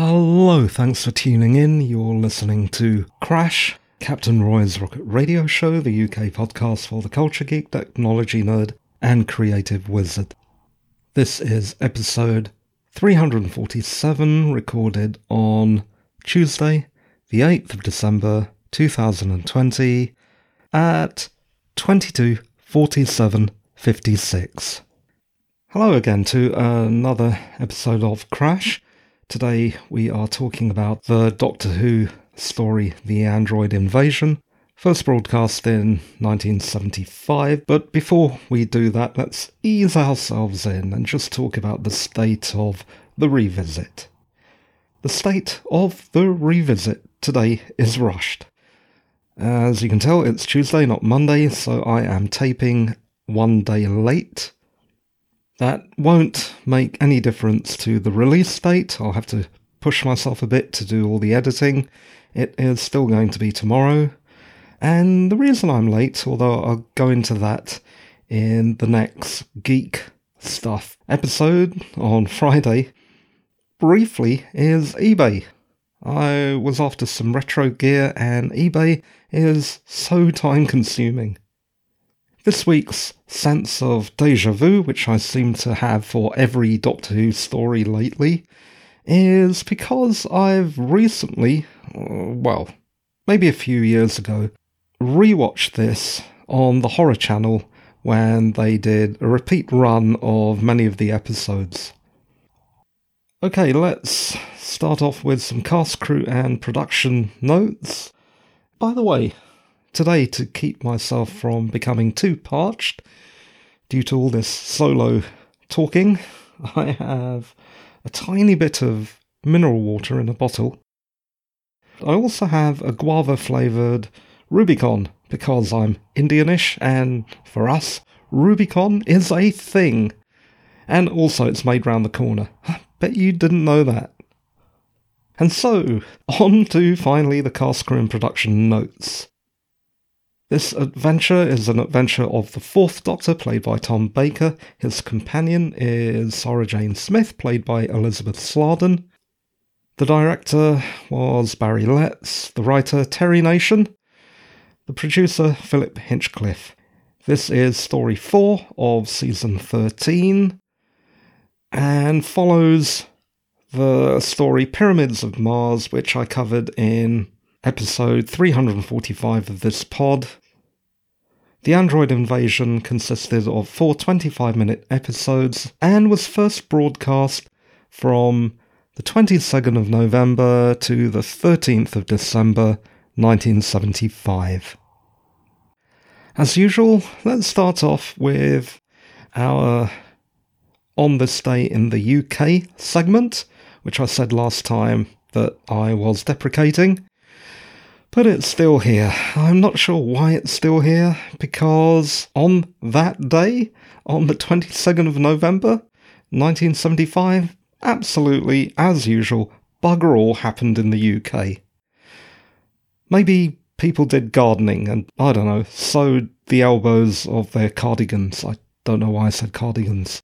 Hello, thanks for tuning in. You're listening to Crash, Captain Roy's Rocket Radio Show, the UK podcast for the culture geek, technology nerd, and creative wizard. This is episode 347, recorded on Tuesday, the 8th of December 2020 at 22:47:56. Hello again to another episode of Crash. Today we are talking about the Doctor Who story, The Android Invasion, first broadcast in 1975. But before we do that, let's ease ourselves in and just talk about the state of the revisit. The state of the revisit today is rushed. As you can tell, it's Tuesday, not Monday, so I am taping one day late. That won't make any difference to the release date. I'll have to push myself a bit to do all the editing. It is still going to be tomorrow. And the reason I'm late, although I'll go into that in the next Geek Stuff episode on Friday, briefly, is eBay. I was after some retro gear, and eBay is so time consuming. This week's sense of deja vu, which I seem to have for every Doctor Who story lately, is because I've recently, uh, well, maybe a few years ago, rewatched this on the Horror Channel when they did a repeat run of many of the episodes. Okay, let's start off with some cast, crew, and production notes. By the way, today to keep myself from becoming too parched due to all this solo talking, I have a tiny bit of mineral water in a bottle. I also have a guava flavoured Rubicon because I'm Indianish and for us, Rubicon is a thing. And also, it's made round the corner. I bet you didn't know that. And so, on to finally the cast crew and production notes. This adventure is an adventure of the Fourth Doctor, played by Tom Baker. His companion is Sarah Jane Smith, played by Elizabeth Sladen. The director was Barry Letts, the writer Terry Nation, the producer Philip Hinchcliffe. This is story 4 of season 13 and follows the story Pyramids of Mars, which I covered in episode 345 of this pod. The Android Invasion consisted of four 25 minute episodes and was first broadcast from the 22nd of November to the 13th of December 1975. As usual, let's start off with our On This Day in the UK segment, which I said last time that I was deprecating. But it's still here. I'm not sure why it's still here, because on that day, on the 22nd of November, 1975, absolutely, as usual, bugger all happened in the UK. Maybe people did gardening and, I don't know, sewed the elbows of their cardigans. I don't know why I said cardigans.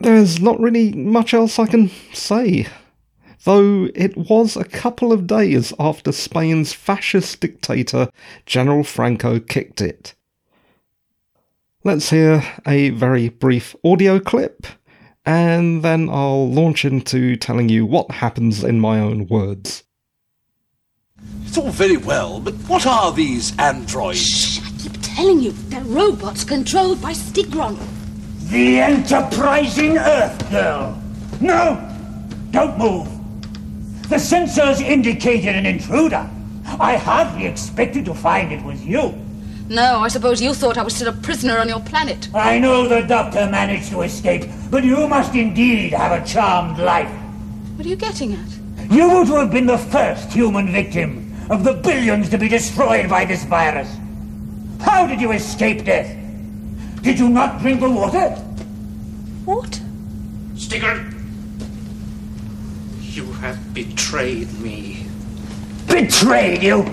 There's not really much else I can say though it was a couple of days after Spain's fascist dictator General Franco kicked it. Let's hear a very brief audio clip, and then I'll launch into telling you what happens in my own words. It's all very well, but what are these androids? Shh, I keep telling you, they're robots controlled by Styggron. The enterprising Earth girl. No! Don't move! The sensors indicated an intruder. I hardly expected to find it was you. No, I suppose you thought I was still a prisoner on your planet. I know the doctor managed to escape, but you must indeed have a charmed life. What are you getting at? You were to have been the first human victim of the billions to be destroyed by this virus. How did you escape death? Did you not drink the water? What? Sticker! You have betrayed me. Betrayed you?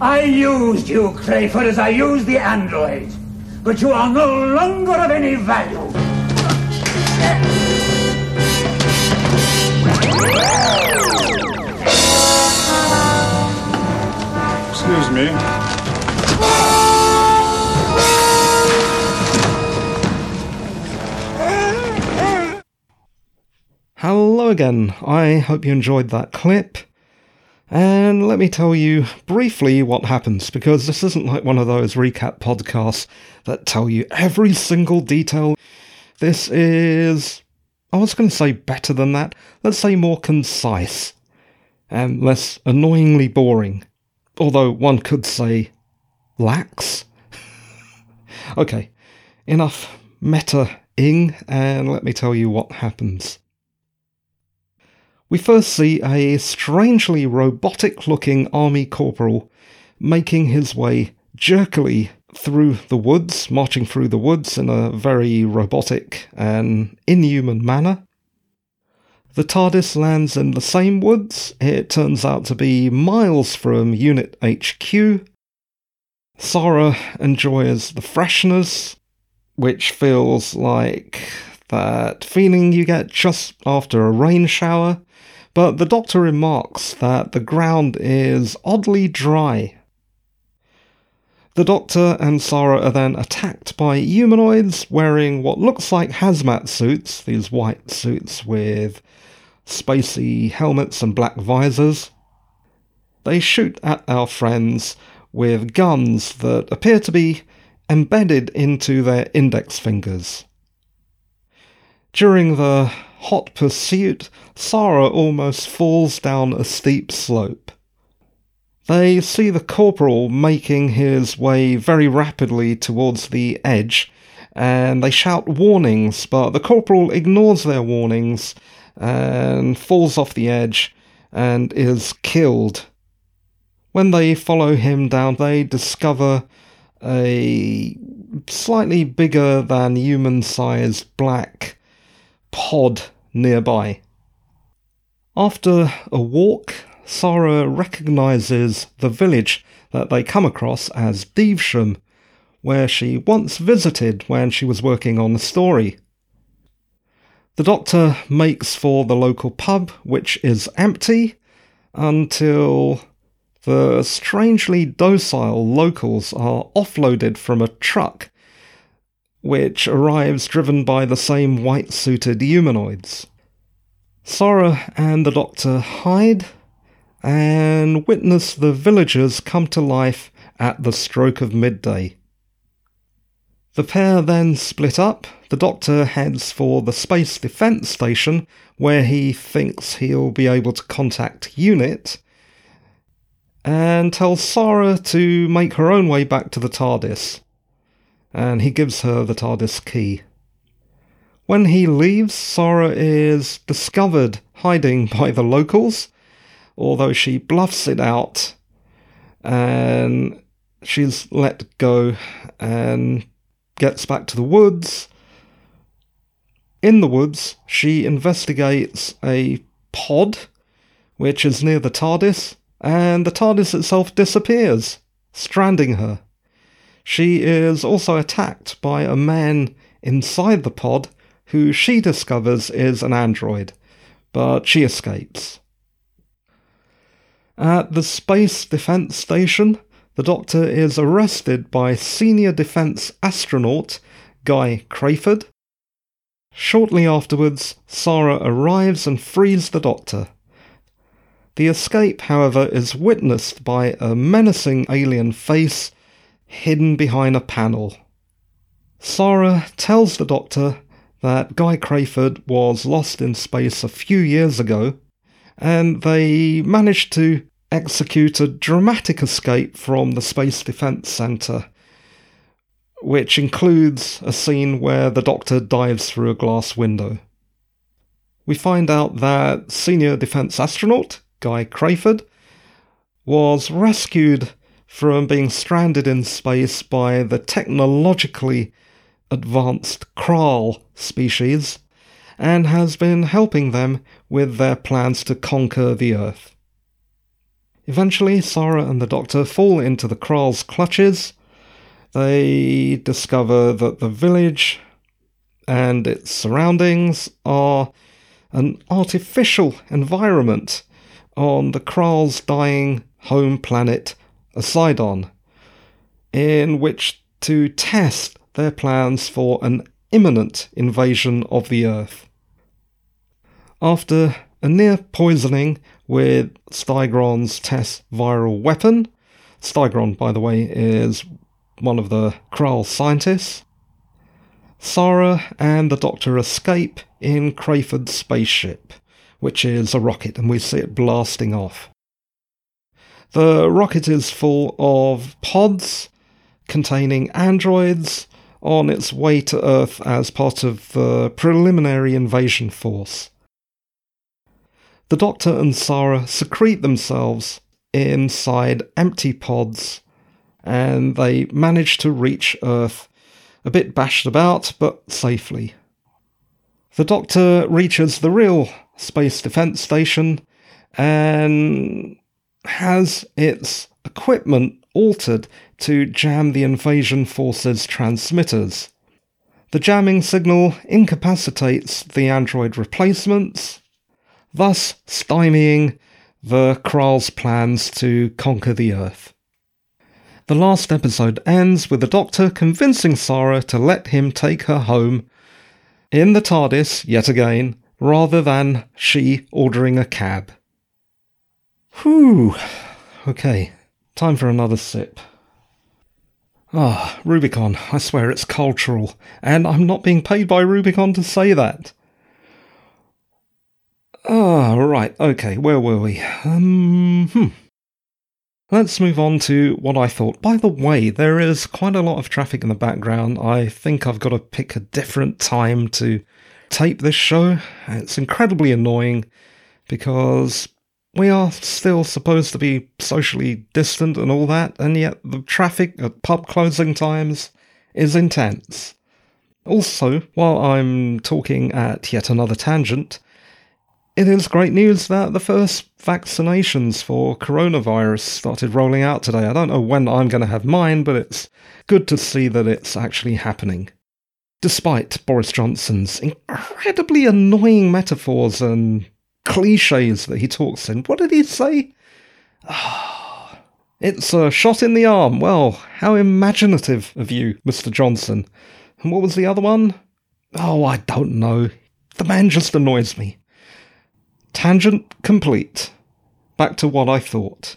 I used you, Crayford, as I used the androids. But you are no longer of any value. Excuse me. Hello again. I hope you enjoyed that clip. And let me tell you briefly what happens, because this isn't like one of those recap podcasts that tell you every single detail. This is, I was going to say better than that. Let's say more concise and less annoyingly boring. Although one could say lax. okay, enough meta-ing, and let me tell you what happens. We first see a strangely robotic looking army corporal making his way jerkily through the woods, marching through the woods in a very robotic and inhuman manner. The TARDIS lands in the same woods. It turns out to be miles from Unit HQ. Sarah enjoys the freshness, which feels like that feeling you get just after a rain shower but the doctor remarks that the ground is oddly dry. The doctor and Sarah are then attacked by humanoids wearing what looks like hazmat suits, these white suits with spacey helmets and black visors. They shoot at our friends with guns that appear to be embedded into their index fingers. During the hot pursuit, Sarah almost falls down a steep slope. They see the corporal making his way very rapidly towards the edge, and they shout warnings, but the corporal ignores their warnings and falls off the edge and is killed. When they follow him down, they discover a slightly bigger than human sized black pod nearby. After a walk, Sarah recognizes the village that they come across as Devesham, where she once visited when she was working on the story. The doctor makes for the local pub, which is empty, until the strangely docile locals are offloaded from a truck which arrives driven by the same white suited humanoids. Sarah and the Doctor hide and witness the villagers come to life at the stroke of midday. The pair then split up. The Doctor heads for the Space Defence Station, where he thinks he'll be able to contact UNIT, and tells Sarah to make her own way back to the TARDIS and he gives her the TARDIS key. When he leaves, Sarah is discovered hiding by the locals, although she bluffs it out and she's let go and gets back to the woods. In the woods, she investigates a pod which is near the TARDIS, and the TARDIS itself disappears, stranding her. She is also attacked by a man inside the pod who she discovers is an android, but she escapes. At the Space Defense Station, the Doctor is arrested by senior defense astronaut Guy Crayford. Shortly afterwards, Sarah arrives and frees the Doctor. The escape, however, is witnessed by a menacing alien face hidden behind a panel. Sarah tells the Doctor that Guy Crayford was lost in space a few years ago, and they managed to execute a dramatic escape from the Space Defense Center, which includes a scene where the Doctor dives through a glass window. We find out that senior defense astronaut, Guy Crayford, was rescued from being stranded in space by the technologically advanced Kraal species and has been helping them with their plans to conquer the Earth. Eventually, Sarah and the Doctor fall into the Kraal's clutches. They discover that the village and its surroundings are an artificial environment on the Kraal's dying home planet, Oseidon, in which to test their plans for an imminent invasion of the Earth. After a near poisoning with Styggron's test viral weapon, Stigron, by the way, is one of the Kraal scientists, Sara and the Doctor escape in Crayford's spaceship, which is a rocket, and we see it blasting off. The rocket is full of pods containing androids on its way to Earth as part of the preliminary invasion force. The Doctor and Sara secrete themselves inside empty pods and they manage to reach Earth a bit bashed about, but safely. The Doctor reaches the real Space Defense Station and has its equipment altered to jam the invasion force's transmitters. The jamming signal incapacitates the android replacements, thus stymieing the Kraal's plans to conquer the Earth. The last episode ends with the Doctor convincing Sara to let him take her home in the TARDIS yet again, rather than she ordering a cab. Whew. Okay, time for another sip. Ah, Rubicon. I swear it's cultural, and I'm not being paid by Rubicon to say that. Ah, right, okay, where were we? Um, hmm. Let's move on to what I thought. By the way, there is quite a lot of traffic in the background. I think I've got to pick a different time to tape this show. It's incredibly annoying because we are still supposed to be socially distant and all that, and yet the traffic at pub closing times is intense. Also, while I'm talking at yet another tangent, it is great news that the first vaccinations for coronavirus started rolling out today. I don't know when I'm going to have mine, but it's good to see that it's actually happening. Despite Boris Johnson's incredibly annoying metaphors and cliches that he talks in, what did he say? Ah, it's a shot in the arm. Well, how imaginative of you, Mr. Johnson. And what was the other one? Oh, I don't know. The man just annoys me. Tangent complete. Back to what I thought.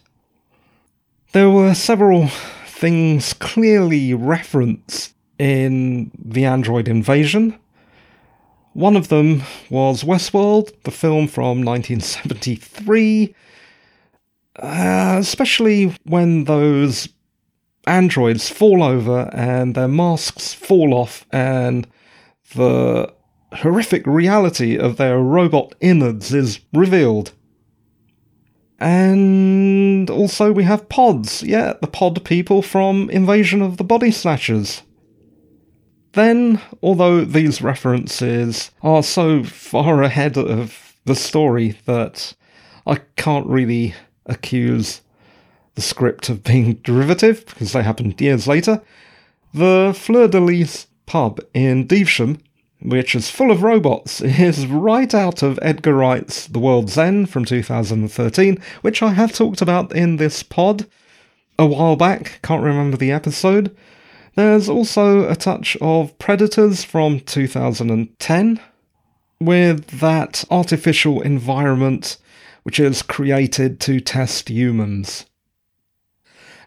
There were several things clearly referenced in the android invasion. One of them was Westworld, the film from 1973, uh, especially when those androids fall over and their masks fall off and the horrific reality of their robot innards is revealed. And also, we have pods. Yeah, the pod people from Invasion of the Body Snatchers. Then, although these references are so far ahead of the story that I can't really accuse the script of being derivative, because they happened years later, the Fleur de Lis pub in Devesham which is full of robots, is right out of Edgar Wright's The World's End from 2013, which I have talked about in this pod a while back, can't remember the episode. There's also a touch of Predators from 2010, with that artificial environment which is created to test humans.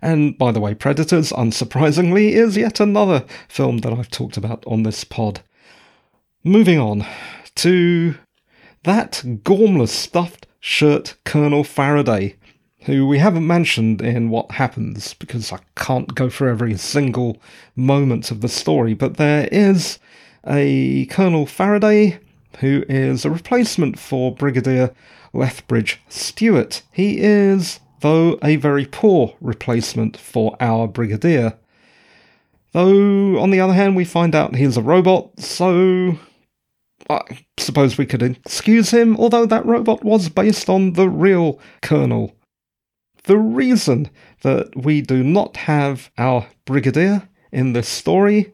And by the way, Predators, unsurprisingly, is yet another film that I've talked about on this pod. Moving on to that gormless stuffed shirt Colonel Faraday, who we haven't mentioned in what happens because I can't go through every single moment of the story, but there is a Colonel Faraday who is a replacement for Brigadier Lethbridge Stewart. He is, though, a very poor replacement for our Brigadier. Though, on the other hand, we find out he's a robot, so I suppose we could excuse him, although that robot was based on the real Colonel. The reason that we do not have our Brigadier in this story,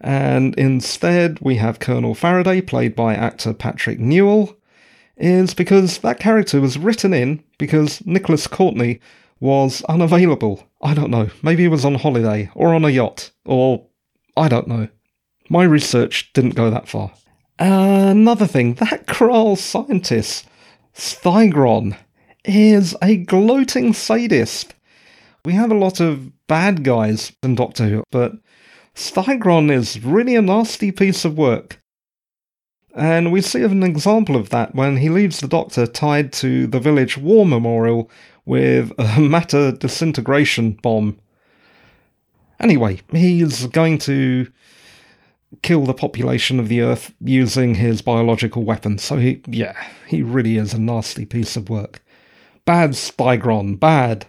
and instead we have Colonel Faraday, played by actor Patrick Newell, is because that character was written in because Nicholas Courtney was unavailable. I don't know. Maybe he was on holiday or on a yacht or I don't know. My research didn't go that far. Another thing, that Kraal scientist, Thygron, is a gloating sadist. We have a lot of bad guys in Doctor Who, but Thygron is really a nasty piece of work. And we see an example of that when he leaves the Doctor tied to the village war memorial with a matter disintegration bomb. Anyway, he's going to kill the population of the Earth using his biological weapons. So he, yeah, he really is a nasty piece of work. Bad Thygron, bad.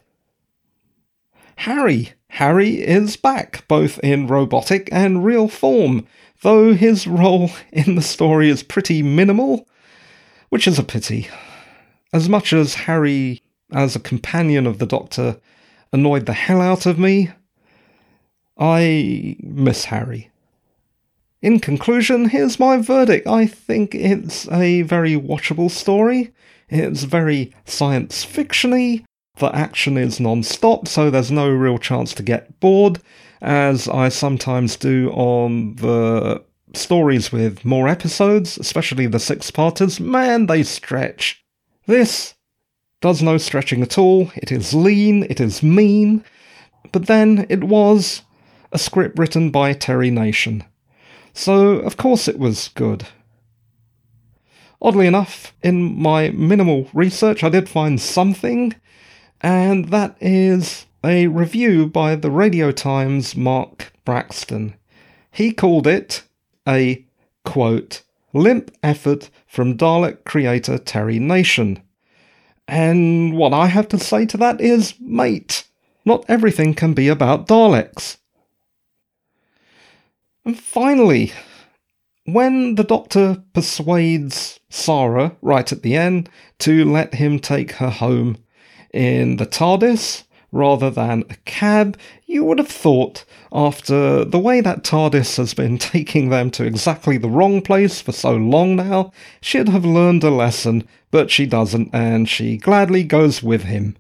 Harry. Harry is back, both in robotic and real form though his role in the story is pretty minimal, which is a pity. As much as Harry, as a companion of the Doctor, annoyed the hell out of me, I miss Harry. In conclusion, here's my verdict. I think it's a very watchable story. It's very science fictiony. The action is non stop, so there's no real chance to get bored as I sometimes do on the stories with more episodes, especially the six parters, man, they stretch. This does no stretching at all. It is lean, it is mean, but then it was a script written by Terry Nation. So, of course, it was good. Oddly enough, in my minimal research, I did find something, and that is a review by the Radio Times' Mark Braxton. He called it a quote, limp effort from Dalek creator Terry Nation. And what I have to say to that is, mate, not everything can be about Daleks. And finally, when the Doctor persuades Sarah, right at the end, to let him take her home in the TARDIS, rather than a cab, you would have thought, after the way that TARDIS has been taking them to exactly the wrong place for so long now, she'd have learned a lesson, but she doesn't, and she gladly goes with him.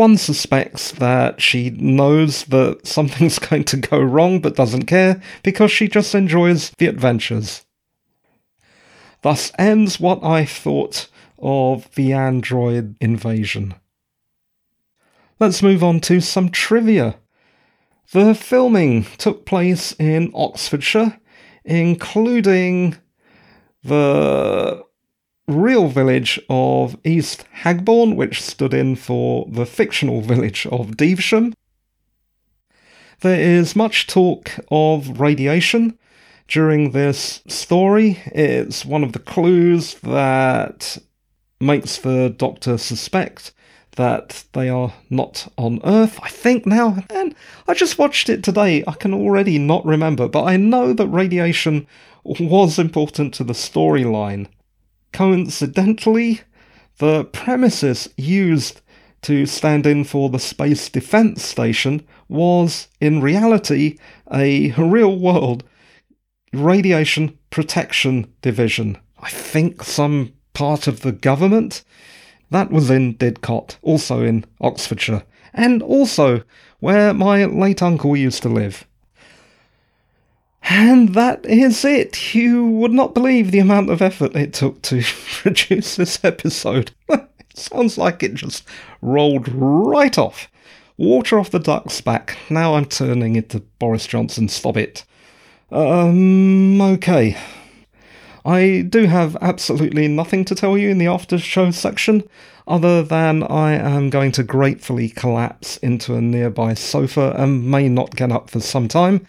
One suspects that she knows that something's going to go wrong but doesn't care because she just enjoys the adventures. Thus ends what I thought of the android invasion. Let's move on to some trivia. The filming took place in Oxfordshire, including the real village of East Hagbourne, which stood in for the fictional village of Devesham. There is much talk of radiation during this story. It's one of the clues that makes the Doctor suspect that they are not on Earth, I think now. And I just watched it today. I can already not remember, but I know that radiation was important to the storyline. Coincidentally, the premises used to stand in for the Space Defense Station was, in reality, a real world radiation protection division. I think some part of the government that was in Didcot, also in Oxfordshire, and also where my late uncle used to live. And that is it. You would not believe the amount of effort it took to produce this episode. it sounds like it just rolled right off. Water off the duck's back. Now I'm turning into Boris Johnson. Stop it. Um, okay. I do have absolutely nothing to tell you in the after show section, other than I am going to gratefully collapse into a nearby sofa and may not get up for some time.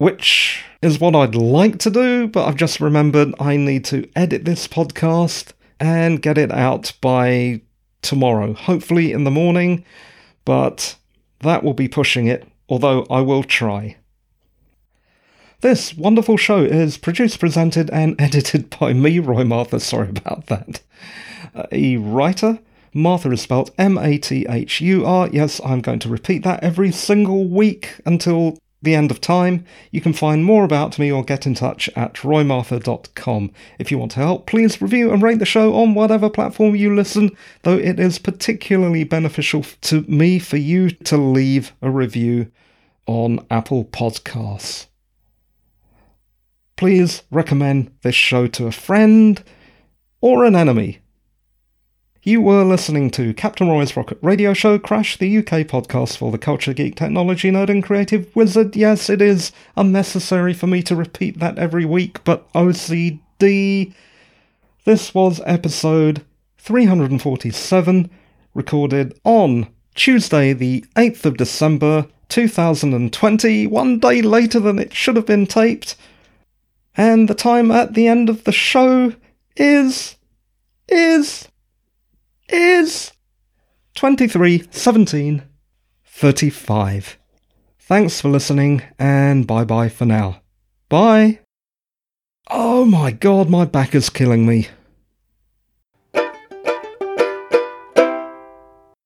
Which is what I'd like to do, but I've just remembered I need to edit this podcast and get it out by tomorrow, hopefully in the morning, but that will be pushing it, although I will try. This wonderful show is produced, presented, and edited by me, Roy Mathur. Sorry about that. A uh, writer. Mathur is spelled M A T H U R. Yes, I'm going to repeat that every single week until the end of time. You can find more about me or get in touch at roymathur.com. If you want to help, please review and rate the show on whatever platform you listen, though it is particularly beneficial to me for you to leave a review on Apple Podcasts. Please recommend this show to a friend or an enemy. You were listening to Captain Roy's Rocket Radio Show Crash, the UK podcast for the culture geek, technology nerd, and creative wizard. Yes, it is unnecessary for me to repeat that every week, but OCD. This was episode 347, recorded on Tuesday, the 8th of December 2020, one day later than it should have been taped. And the time at the end of the show is. is is 23 17 35. Thanks for listening and bye bye for now. Bye. Oh my god, my back is killing me.